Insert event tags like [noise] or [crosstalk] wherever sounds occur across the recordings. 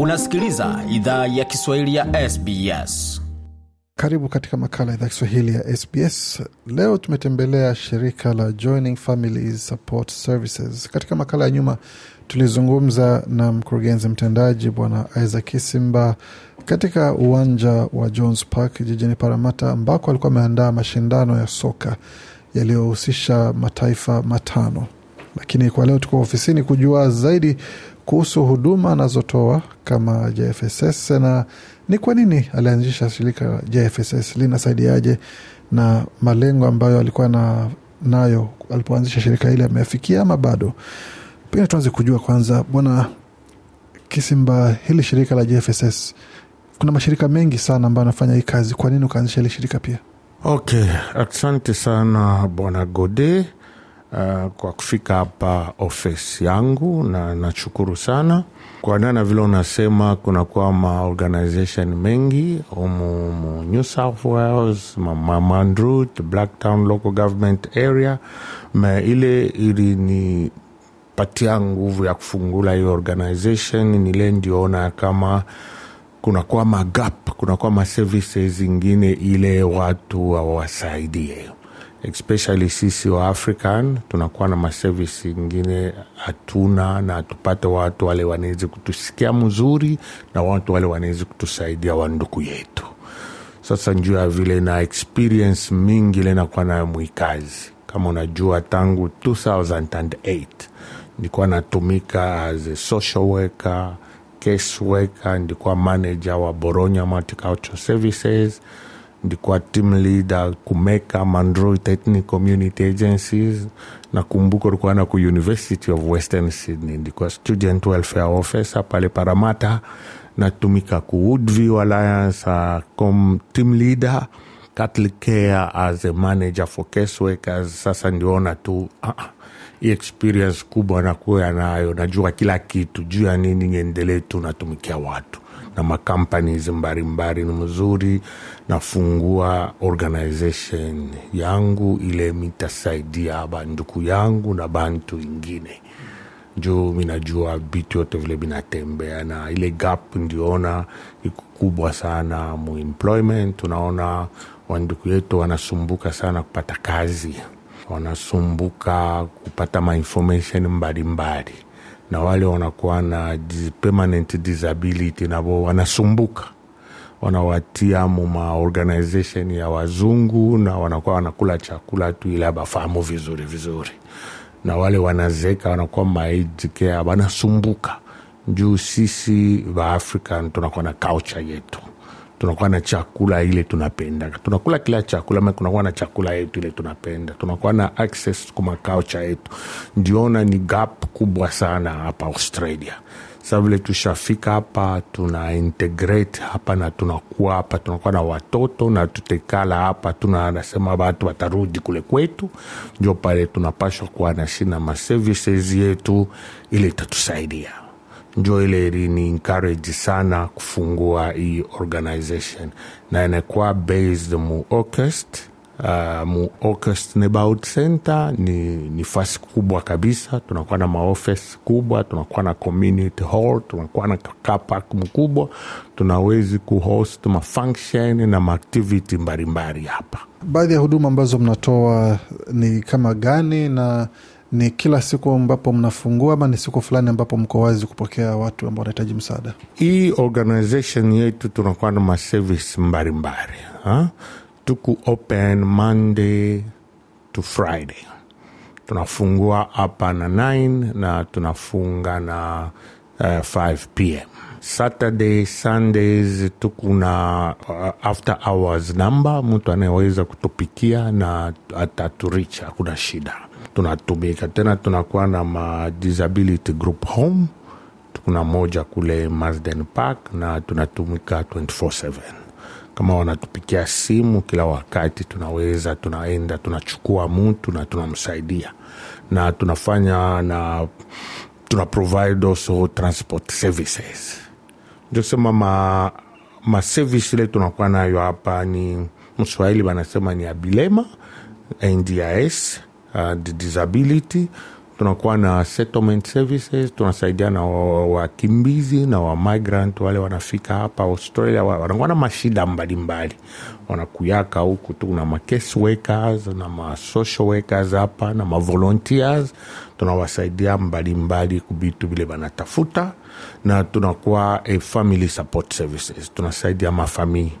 unasikiliza idhaa ya kiswahili ya sbs Karibu katika makala ya idhaa Kiswahili ya SBS. Leo tumetembelea shirika la Joining Families Support Services. Katika makala ya nyuma tulizungumza na mkurugenzi mtendaji Bwana Isaac Kisimba katika uwanja wa Jones Park jijini Paramata, ambako alikuwa ameandaa mashindano ya soka yaliyohusisha mataifa matano. Lakini kwa leo tuko ofisini kujua zaidi kuhusu huduma anazotoa kama JFSS na ni kwa nini alianzisha shirika JFSS, linasaidiaje na malengo ambayo alikuwa na, nayo alipoanzisha shirika hili ameafikia ama bado. Pengine tuanze kujua kwanza, Bwana Kisimba, hili shirika la JFSS, kuna mashirika mengi sana ambayo anafanya hii kazi. Kwa nini ukaanzisha hili shirika pia? Okay, asante sana bwana Gode uh, kwa kufika hapa ofisi yangu, na nashukuru sana. Kwa nana vile unasema kunakuwa maorganization mengi umu umu New South Wales, Mamandrut, Blacktown local government area, ma ile ilinipatia nguvu ya kufungula hiyo organization nile ndioona kama kunakuwa magap, kunakuwa maservices zingine ile watu wawasaidie especially sisi wa African tunakuwa na maservisi ingine hatuna, na tupate watu wale wanawezi kutusikia mzuri na watu wale wanawezi kutusaidia wanduku yetu. Sasa njuu ya vile na experience mingi lenakuwa nayo mwikazi, kama unajua, tangu 2008 nilikuwa natumika as a social worker, case worker, ndikuwa manager wa Boronya Multicultural Services ndikuwa team leader kumeka mandroi Ethnic Community Agencies. Nakumbuka ulikuwa na ku University of Western Sydney, ndikuwa student welfare officer pale Paramata. Natumika ku Woodview Alliance uh, com team leader Catholic Care as a manager for case workers. Sasa ndiona tu uh, hii experience kubwa nakuya nayo, najua kila kitu juu ya nini niendelee tu natumikia watu na makampanies mbalimbali ni mzuri. Nafungua organization yangu ile mitasaidia banduku yangu na bantu ingine juu minajua vitu yote vile vinatembea na ile gap ndiona ikukubwa sana mu. Tunaona wanduku yetu wanasumbuka sana kupata kazi, wanasumbuka kupata mainformation mbalimbali na wale wanakuwa na permanent disability navo wanasumbuka, wanawatia mu maorganization ya wazungu na wanakuwa wanakula chakula tu ile abafahamu vizuri vizuri, na wale wanazeka wanakuwa maejikea wanasumbuka. Juu sisi wa African tunakuwa na culture yetu tunakuwa na chakula ile tunapenda, tunakula kila chakula ma kunakuwa na chakula yetu ile tunapenda, tunakuwa na access kwa makaucha yetu. Ndiona ni gap kubwa sana hapa Australia. Sa vile tushafika hapa, tuna integrate hapa na tunakuwa hapa, tunakuwa na watoto na tutekala hapa, tuna nasema watu watarudi kule kwetu, ndio pale tunapashwa kuwa na shina maservices yetu ile itatusaidia njo ile ilini encourage sana kufungua hii organization na inakuwa based mu Orchest. Uh, mu Orchest Neighborhood Center ni nafasi kubwa kabisa. Tunakuwa na maofis kubwa, tunakuwa na community hall, tunakuwa na car mkubwa, tunawezi kuhost mafunction na maaktiviti mbalimbali hapa. Baadhi ya huduma ambazo mnatoa ni kama gani na ni kila siku ambapo mnafungua ama ni siku fulani ambapo mko wazi kupokea watu ambao wanahitaji msaada? Hii organization yetu tunakuwa na maservice mbalimbali, tuku open Monday to Friday, tunafungua hapa na 9 na tunafunga na uh, 5 pm. Saturday, Sundays tukuna uh, after hours number, mtu anayeweza kutupikia na ataturicha, hakuna shida tunatumika tena. Tunakuwa na ma disability group home, kuna moja kule Marsden Park na tunatumika 24/7 kama wanatupikia simu kila wakati, tunaweza tunaenda tunachukua mtu na tunamsaidia, na tunafanya na tuna provide also transport services. Ndio sema ma, ma ile tunakuwa nayo hapa ni Mswahili wanasema ni abilema NDIS uh, disability. Tunakuwa na settlement services tunasaidia na wa- wakimbizi na wamigrant wale wanafika hapa australia wanakuwa na mashida mbalimbali. Wanakuyaka huku tu na macase workers na masocial workers hapa na mavolunteers tunawasaidia mbalimbali kubitu vile wanatafuta na tunakuwa a family support services. Tunasaidia mafamii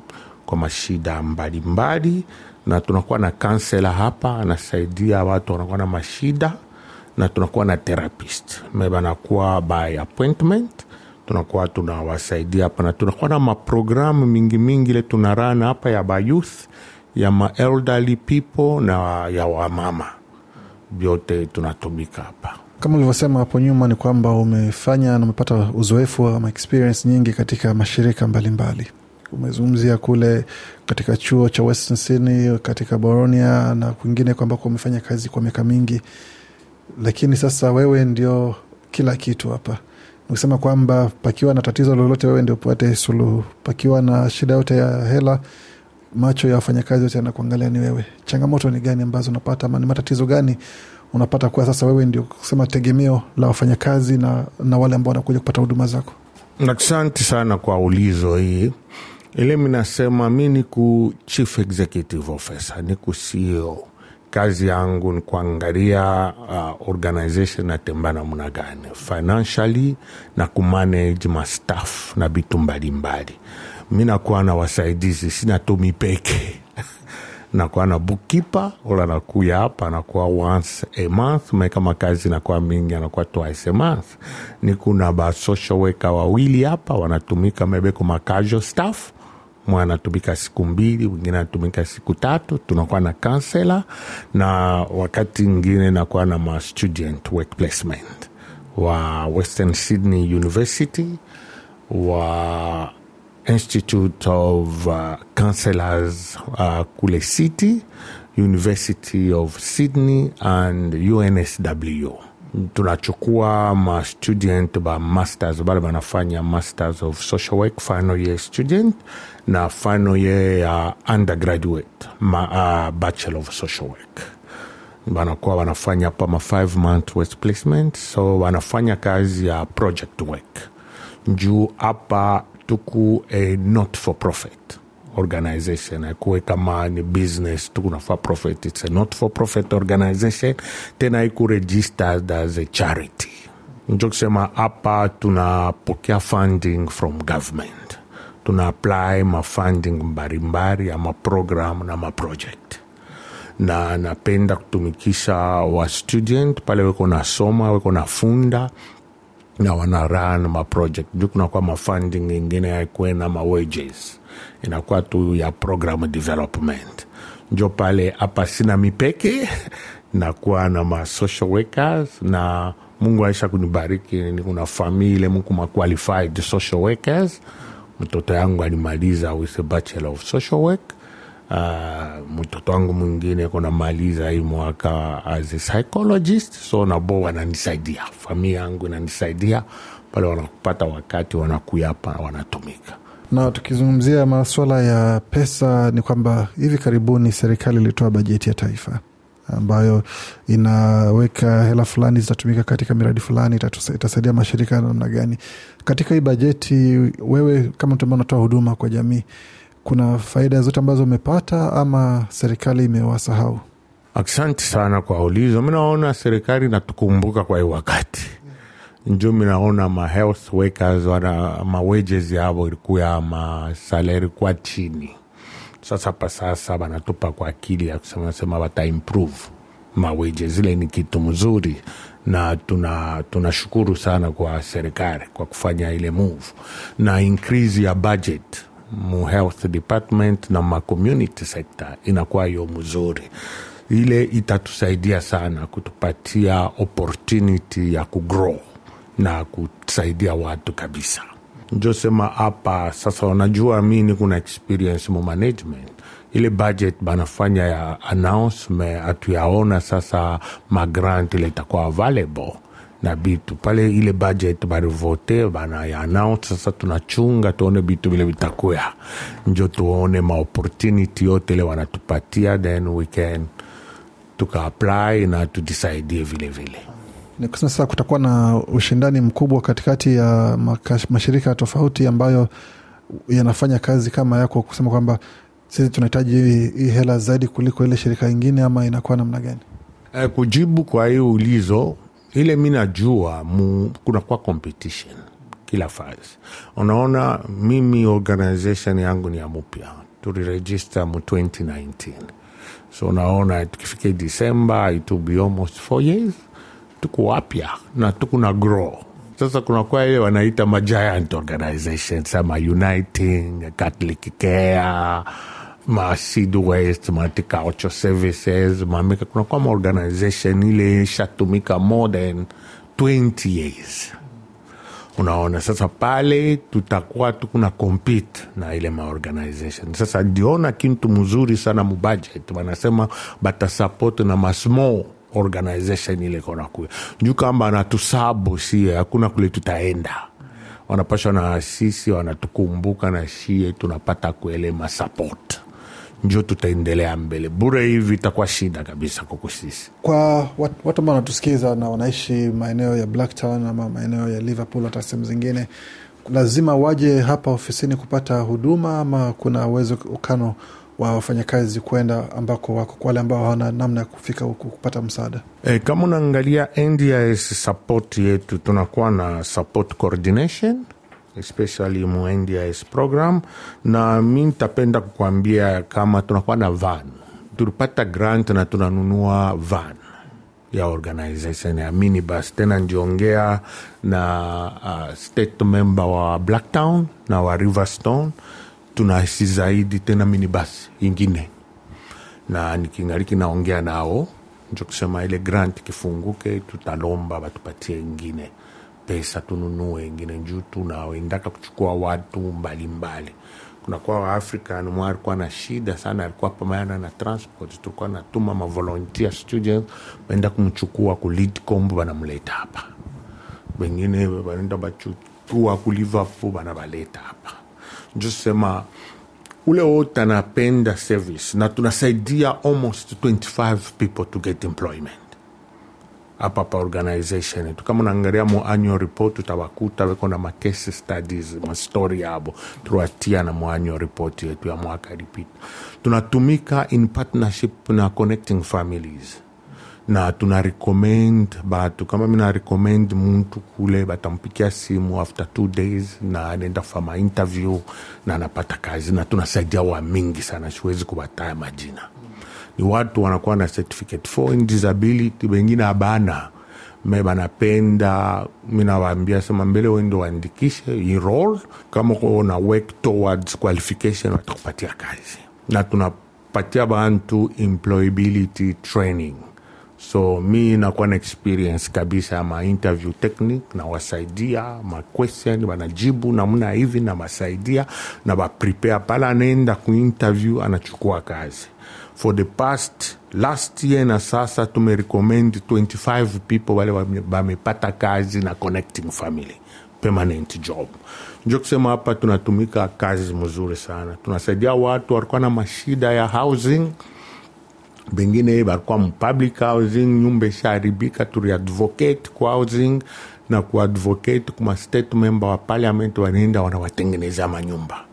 kwa mashida mbalimbali mbali, na tunakuwa na kansela hapa anasaidia watu wanakuwa na mashida na tunakuwa na therapist. Mebanakuwa by appointment tunakuwa tunawasaidia hapa na tunakuwa na maprogramu mingi mingi ile tunarana hapa ya bayouth ya maelderly people na ya wamama vyote tunatumika hapa. Kama ulivyosema hapo nyuma, ni kwamba umefanya na umepata uzoefu ama experience nyingi katika mashirika mbalimbali. Umezungumzia kule katika chuo cha Western Sydney, katika Boronia na kwingine, kwamba umefanya kazi kwa miaka mingi, lakini sasa wewe ndio kila kitu hapa. Nikisema kwamba pakiwa na tatizo lolote, wewe ndio upate suluhu. Pakiwa na shida yote ya hela, macho ya wafanyakazi wote yanakuangalia ni wewe. Changamoto ni gani ambazo unapata ama ni matatizo gani unapata kuwa sasa wewe ndio kusema tegemeo la wafanyakazi na, na wale ambao wanakuja kupata huduma zako? asante sana kwa ulizo hii ile minasema mi ni ku chief executive officer ni CEO kazi yangu ni kuangalia uh, organization natembea namna gani. Financially na kumanage mastaff na vitu mbalimbali. Mi nakuwa na wasaidizi sina tu mipeke [laughs] nakuwa na bookkeeper ula nakuya hapa nakuwa once a month mekama kazi nakuwa mingi anakuwa twice a month. Ni kuna ba wawili hapa wanatumika mebe kuma staff mwe anatumika siku mbili wengine anatumika siku tatu. Tunakuwa na kansela na wakati ingine nakuwa na ma student work placement wa western sydney university wa institute of uh, counselors uh, kule city university of sydney and unsw tunachukua ma student ba masters bale banafanya masters of social work final year student na final year ya undergraduate ma, uh, bachelor of social work. Banakuwa wanafanya pa ma five month work placement so wanafanya kazi ya project work. Juu hapa tuku a not for profit organization akuwe kama ni business tukunafaa profit. It's a not for profit organization tena iku registered as a charity. Njo kusema hapa tunapokea funding from government. Tuna apply mafunding mbalimbali ya program na maproject na napenda kutumikisha wa student pale weko nasoma weko nafunda na wana run maproject juu kunakuwa mafunding ingine akuwe na ma wages inakuwa tu ya program development. Njo pale hapa sina mipeke [laughs] nakuwa na ma social workers na mungu aisha kunibariki kuna famili mungu ma qualified social workers. Mtoto yangu alimaliza with a bachelor of social work. Uh, mtoto wangu mwingine kunamaliza hii mwaka as a psychologist so nabo wananisaidia familia yangu inanisaidia. Pale wanapata wakati wanakuya hapa wanatumika Na tukizungumzia maswala ya pesa, ni kwamba hivi karibuni serikali ilitoa bajeti ya taifa ambayo inaweka hela fulani zitatumika katika miradi fulani, itasaidia mashirika namna gani. Katika hii bajeti, wewe kama mtu ambaye unatoa huduma kwa jamii, kuna faida zote ambazo umepata ama serikali imewasahau? asante sana kwa ulizo mi naona serikali inatukumbuka kwa hii wakati njo minaona ma health workers wana ma wages yavo ilikuya ma salari kwa chini. Sasa pa sasa banatupa kwa akili ya kusema sema wataimprove ma wages. Zile ni kitu mzuri na tuna sana kwa serikali kwa kufanya ile move. Na increase ya budget mu health department na ma community sector inakuwa hiyo mzuri. Ile itatusaidia sana kutupatia opportunity ya kugrow na kusaidia watu kabisa. Njosema hapa sasa wanajua mini kuna experience mu management. Ile budget banafanya ya announcement hatuyaona sasa magrant ile itakuwa available. Na bitu pale ile budget barivote bana ya announce sasa tunachunga tuone bitu vile vitakuya. Njo tuone maopportunity yote ile wanatupatia then we can tukaapply na tudisaidie vile vile Ni kusema sasa kutakuwa na ushindani mkubwa katikati ya mashirika tofauti ambayo yanafanya kazi kama yako, kusema kwamba sisi tunahitaji hii hii hela zaidi kuliko ile shirika ingine, ama inakuwa namna gani? E, kujibu kwa hiyo ulizo ile mi najua kunakuwa competition kila fazi. unaona mimi organization yangu ni ya mupya tuliregister mu 2019 so unaona tukifika december it almost four years tuko wapya na tukuna grow. Sasa kunakuwa ile wanaita magiant organizations ama uniting catholic care ma Seed Multicultural Services, mamika kunakuwa maorganization ile ishatumika more than 20 years. Unaona sasa pale tutakuwa tukuna compete na ile maorganization sasa ndiona kintu mzuri sana mubudget wanasema batasupport na masmall organization ile konakuya juu kamba anatusabu sie hakuna kule tutaenda. Wanapashwa na sisi wanatukumbuka na shie tunapata kuelema masupport njo tutaendelea mbele. Bure hivi itakuwa shida kabisa kuku sisi. Kwa watu ambao wanatusikiza na wanaishi maeneo ya Blacktown ama maeneo ya Liverpool, hata sehemu zingine, lazima waje hapa ofisini kupata huduma, ama kuna uwezekano wa wafanyakazi kwenda ambako wako, kwa wale ambao hawana namna ya kufika huku kupata msaada? E, kama unaangalia NDIS support yetu tunakuwa na support coordination especially mu NDIS program, na mi nitapenda kukuambia kama tunakuwa na van, tulipata grant na tunanunua van ya organization ya minibus. Tena njiongea na uh, state member wa Blacktown na wa Riverstone tunahisi zaidi tena minibasi ingine. Na nikingaliki naongea nao njo kusema ile grant kifunguke tutalomba batupatie ingine. Pesa tununue ingine juu tunaendaka kuchukua watu mbalimbali. Kunakuwa Waafrika mwa alikuwa na shida sana alikuwa pamayana na transport tulikuwa natuma mavolunteer students baenda kumchukua kulidcomb banamleta hapa. Wengine wanaenda bachukua ku Liverpool hapa njo ule wote anapenda service na tunasaidia almost 25 people to get employment. Hapa pa organization yetu. Kama unaangalia mu annual report utawakuta weko na case studies mastori yabo. Tuwatia na mu annual report yetu ya mwaka ilipita. Tunatumika in partnership na connecting families na tuna recommend batu. Kama mina recommend muntu kule batampikia simu after two days na anaenda kufa interview na anapata kazi. Na tunasaidia wa mingi sana siwezi kubataya majina. Ni watu wanakuwa na certificate for disability wengine abana me banapenda minawaambia sema mbele wende waandikishe enroll. Kama una work towards qualification watakupatia kazi. Na tunapatia bantu employability training so mi nakuwa na experience kabisa ma interview technique nawasaidia ma wanajibu namna hivi nawasaidia na baprepare pala anaenda kuinterview anachukua kazi. For the past last year na sasa tumerecommend 25 people wale wamepata kazi na connecting family permanent job. Njo kusema hapa tunatumika kazi mzuri sana. Tunasaidia watu walikuwa na mashida ya housing bengine balikuwa mpublic housing nyumba ishaharibika turiadvocate kwa housing na kuadvocate kuma state member wa parliament wanaenda wanawatengenezea manyumba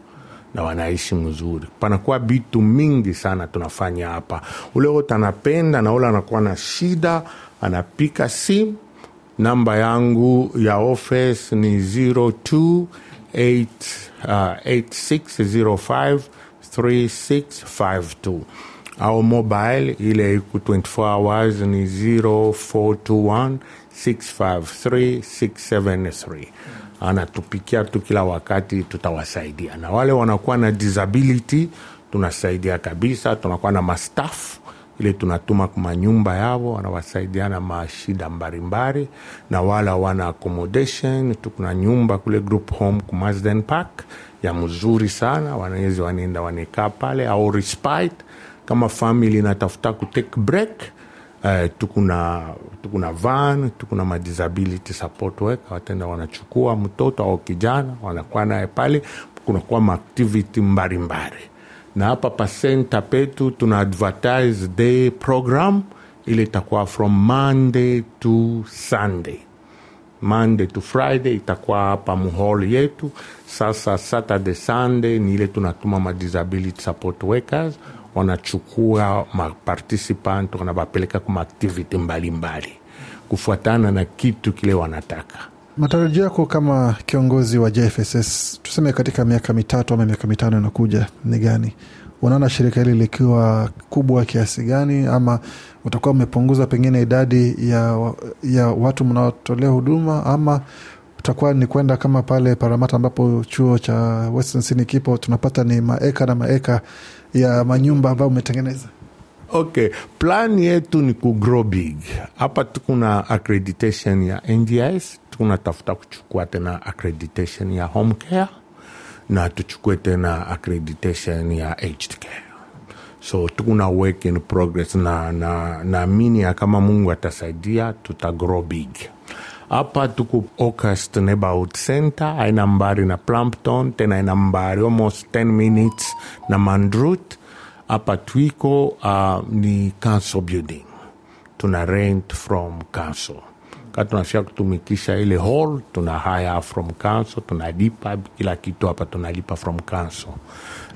na wanaishi mzuri. Panakuwa vitu mingi sana tunafanya hapa. Ule wote anapenda na anakuwa na shida anapika simu namba yangu ya office ni 02 8, 8605 3652 au mobile ile iku 24 hours ni 0421 653 673 anatupikia tu kila wakati tutawasaidia. Na wale wanakuwa na disability tunasaidia kabisa tunakuwa na mastaff ile tunatuma kwa nyumba yavo wanawasaidia na mashida mbalimbali. Na wala wana accommodation tukuna nyumba kule group home ku Marsden Park ya mzuri sana. Wanawezi wanaenda wanekaa pale au respite kama famili inatafuta kutake break Uh, tukuna tukuna van tukuna madisability support worker watenda wanachukua mtoto au kijana wanakuwa naye pale kunakuwa maaktivity mbalimbali. Na hapa pasenta petu tuna advertise day program ile itakuwa from monday to sunday. Monday to friday itakuwa hapa mhol yetu. Sasa saturday sunday ni ile tunatuma madisability support workers wanachukua maparticipant wanawapeleka kwa maaktivity mbalimbali kufuatana na kitu kile wanataka Matarajio yako kama kiongozi wa JFSS, tuseme katika miaka mitatu ama miaka mitano inakuja ni gani? Unaona shirika hili likiwa kubwa kiasi gani, ama utakuwa umepunguza pengine idadi ya, ya watu mnaotolea huduma, ama utakuwa ni kwenda kama pale Paramata ambapo chuo cha Western Sydney kipo, tunapata ni maeka na maeka ya manyumba ambayo umetengeneza? okay plan yetu ni kugrow big. Hapa tukuna accreditation ya ndis tunatafuta kuchukua tena accreditation ya home care na tuchukue tena accreditation ya aged care. So tukuna work in progress na na naamini ya kama mungu atasaidia tuta grow big hapa tuku Oakhurst neighborhood center aina mbari na plumpton tena aina mbari almost 10 minutes na mandrut hapa twiko uh, ni council building. Tuna rent from council. Ka tunafika kutumikisha ile hall tuna haya from council tunalipa kila kitu hapa tunalipa from council.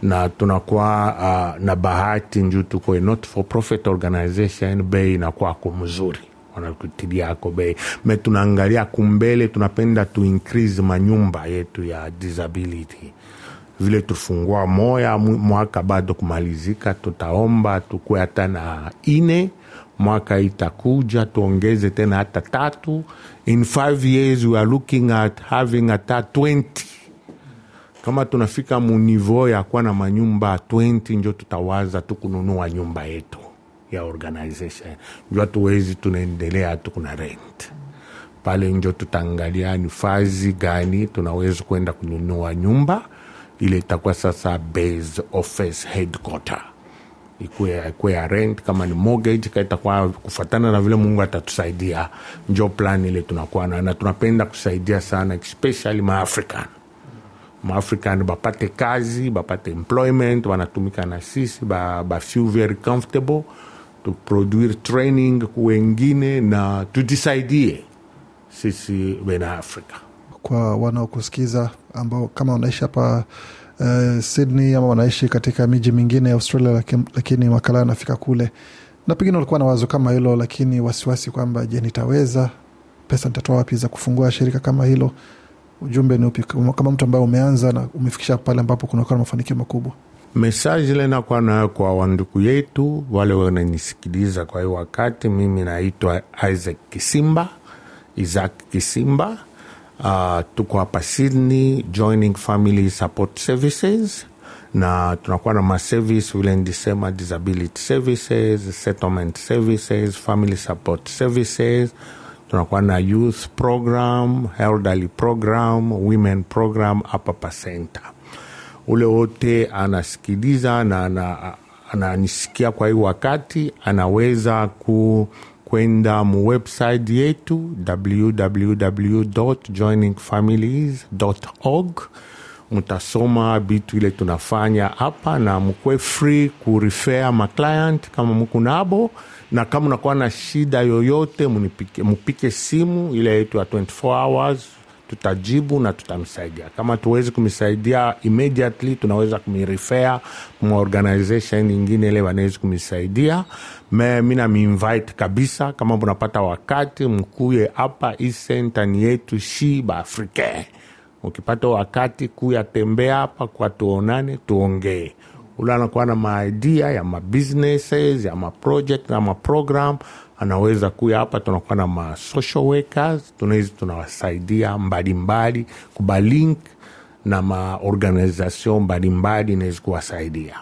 Na tunakuwa uh, na bahati njuu tuko not for profit organization bei inakuwako mzuri wanakutilia ako bei me tunaangalia kumbele tunapenda tu increase manyumba yetu ya disability. Vile tufungua moya mwaka bado kumalizika tutaomba tukue hata na ine mwaka itakuja tuongeze tena hata tatu. In five years we are looking at having hata 20 kama tunafika munivo ya kuwa na manyumba 20 njo tutawaza tu kununua nyumba yetu ya organization. Njo hatuwezi tunaendelea tu kuna rent. Pale njo tutaangalia ni fazi gani tunaweza kwenda kununua nyumba. Ile itakuwa sasa base office headquarter. Ikuwe ya rent kama ni mortgage itakuwa kufatana na vile mungu atatusaidia. Njo plan ile tunakuwa na na tunapenda kusaidia sana especially maafrican. Maafrican bapate kazi bapate employment wanatumika na sisi ba, ba feel very comfortable to training wengine na tujisaidie sisi wena afrika kwa wanaokusikiza ambao kama wanaishi hapa uh, Sydney ama wanaishi katika miji mingine ya Australia, lakini, lakini makala yanafika kule, na pengine walikuwa na wazo kama hilo, lakini wasiwasi kwamba je, nitaweza pesa nitatoa wapi za kufungua shirika kama hilo? Ujumbe ni upi kama mtu ambaye umeanza na umefikisha pale ambapo kunakuwa na mafanikio makubwa? Mesaji ile nakuwa nayo kwa wanduku yetu wale wananisikiliza kwa hiyo wakati mimi naitwa isaac kisimba isaac kisimba. Uh, tuko hapa sydney joining family support services na tunakuwa na maservice vile ndisema disability services settlement services family support services. Tunakuwa na youth program elderly program women program hapa pa center ule wote anasikiliza na ana- ananisikia kwa hii wakati anaweza ku kwenda mu website yetu www.joiningfamilies.org mtasoma bitu ile tunafanya hapa na mkwe free kurifea maclient kama muku nabo. Na kama unakuwa na shida yoyote mupike simu ile yetu ya 24 hours tutajibu na tutamsaidia. Kama tuwezi kumsaidia immediately tunaweza kumirifea maorganization ingine ile wanawezi kumisaidia me mi naminvite kabisa kama unapata wakati mkuye hapa hii senta ni yetu shi baafrikain ukipata wakati kuya tembea hapa kwa tuonane tuongee. Ule anakuwa na maidia ya mabusinesses ya maproject na maprogram anaweza kuya hapa tunakuwa na ma social workers tunawezi tunawasaidia mbalimbali kubalink na maorganization mbalimbali inawezi kuwasaidia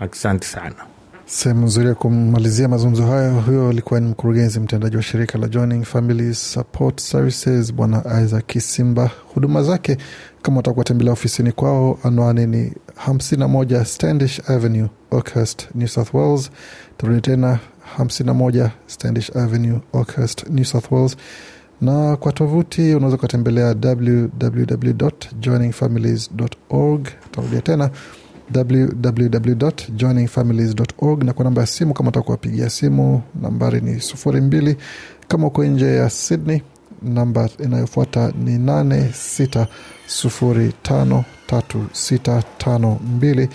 asante sana Sehemu nzuri ya kumalizia mazungumzo hayo. Huyo alikuwa ni mkurugenzi mtendaji wa shirika la Joining Family Support Services, Bwana Isaac Kisimba. Huduma zake kama utakuwa tembelea ofisini kwao, anwani ni 51 Standish Avenue, Oakhurst, New South Wales. Tarudi tena 51 Standish Avenue, Oakhurst, New South Wales, na kwa tovuti unaweza ukatembelea www.joiningfamilies.org. Tarudia tena org. Na kwa namba ya simu kama utaka kuwapigia simu, nambari ni sufuri mbili. Kama uko nje ya Sydney namba inayofuata ni 86053652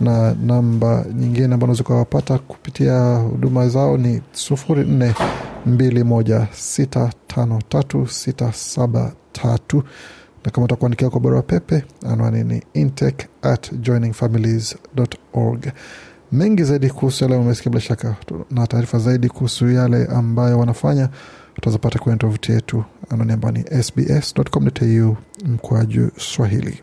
na namba nyingine ambao unaweza ukawapata kupitia huduma zao ni sufuri nne mbili moja sita tano tatu sita saba tatu. Na kama utakuandikia kwa barua pepe anwani ni intake at joiningfamilies.org mengi zaidi kuhusu yale umesikia bila shaka na taarifa zaidi kuhusu yale ambayo wanafanya utazapata kwenye tovuti yetu anwani ambayo ni sbs.com.au mkoaju swahili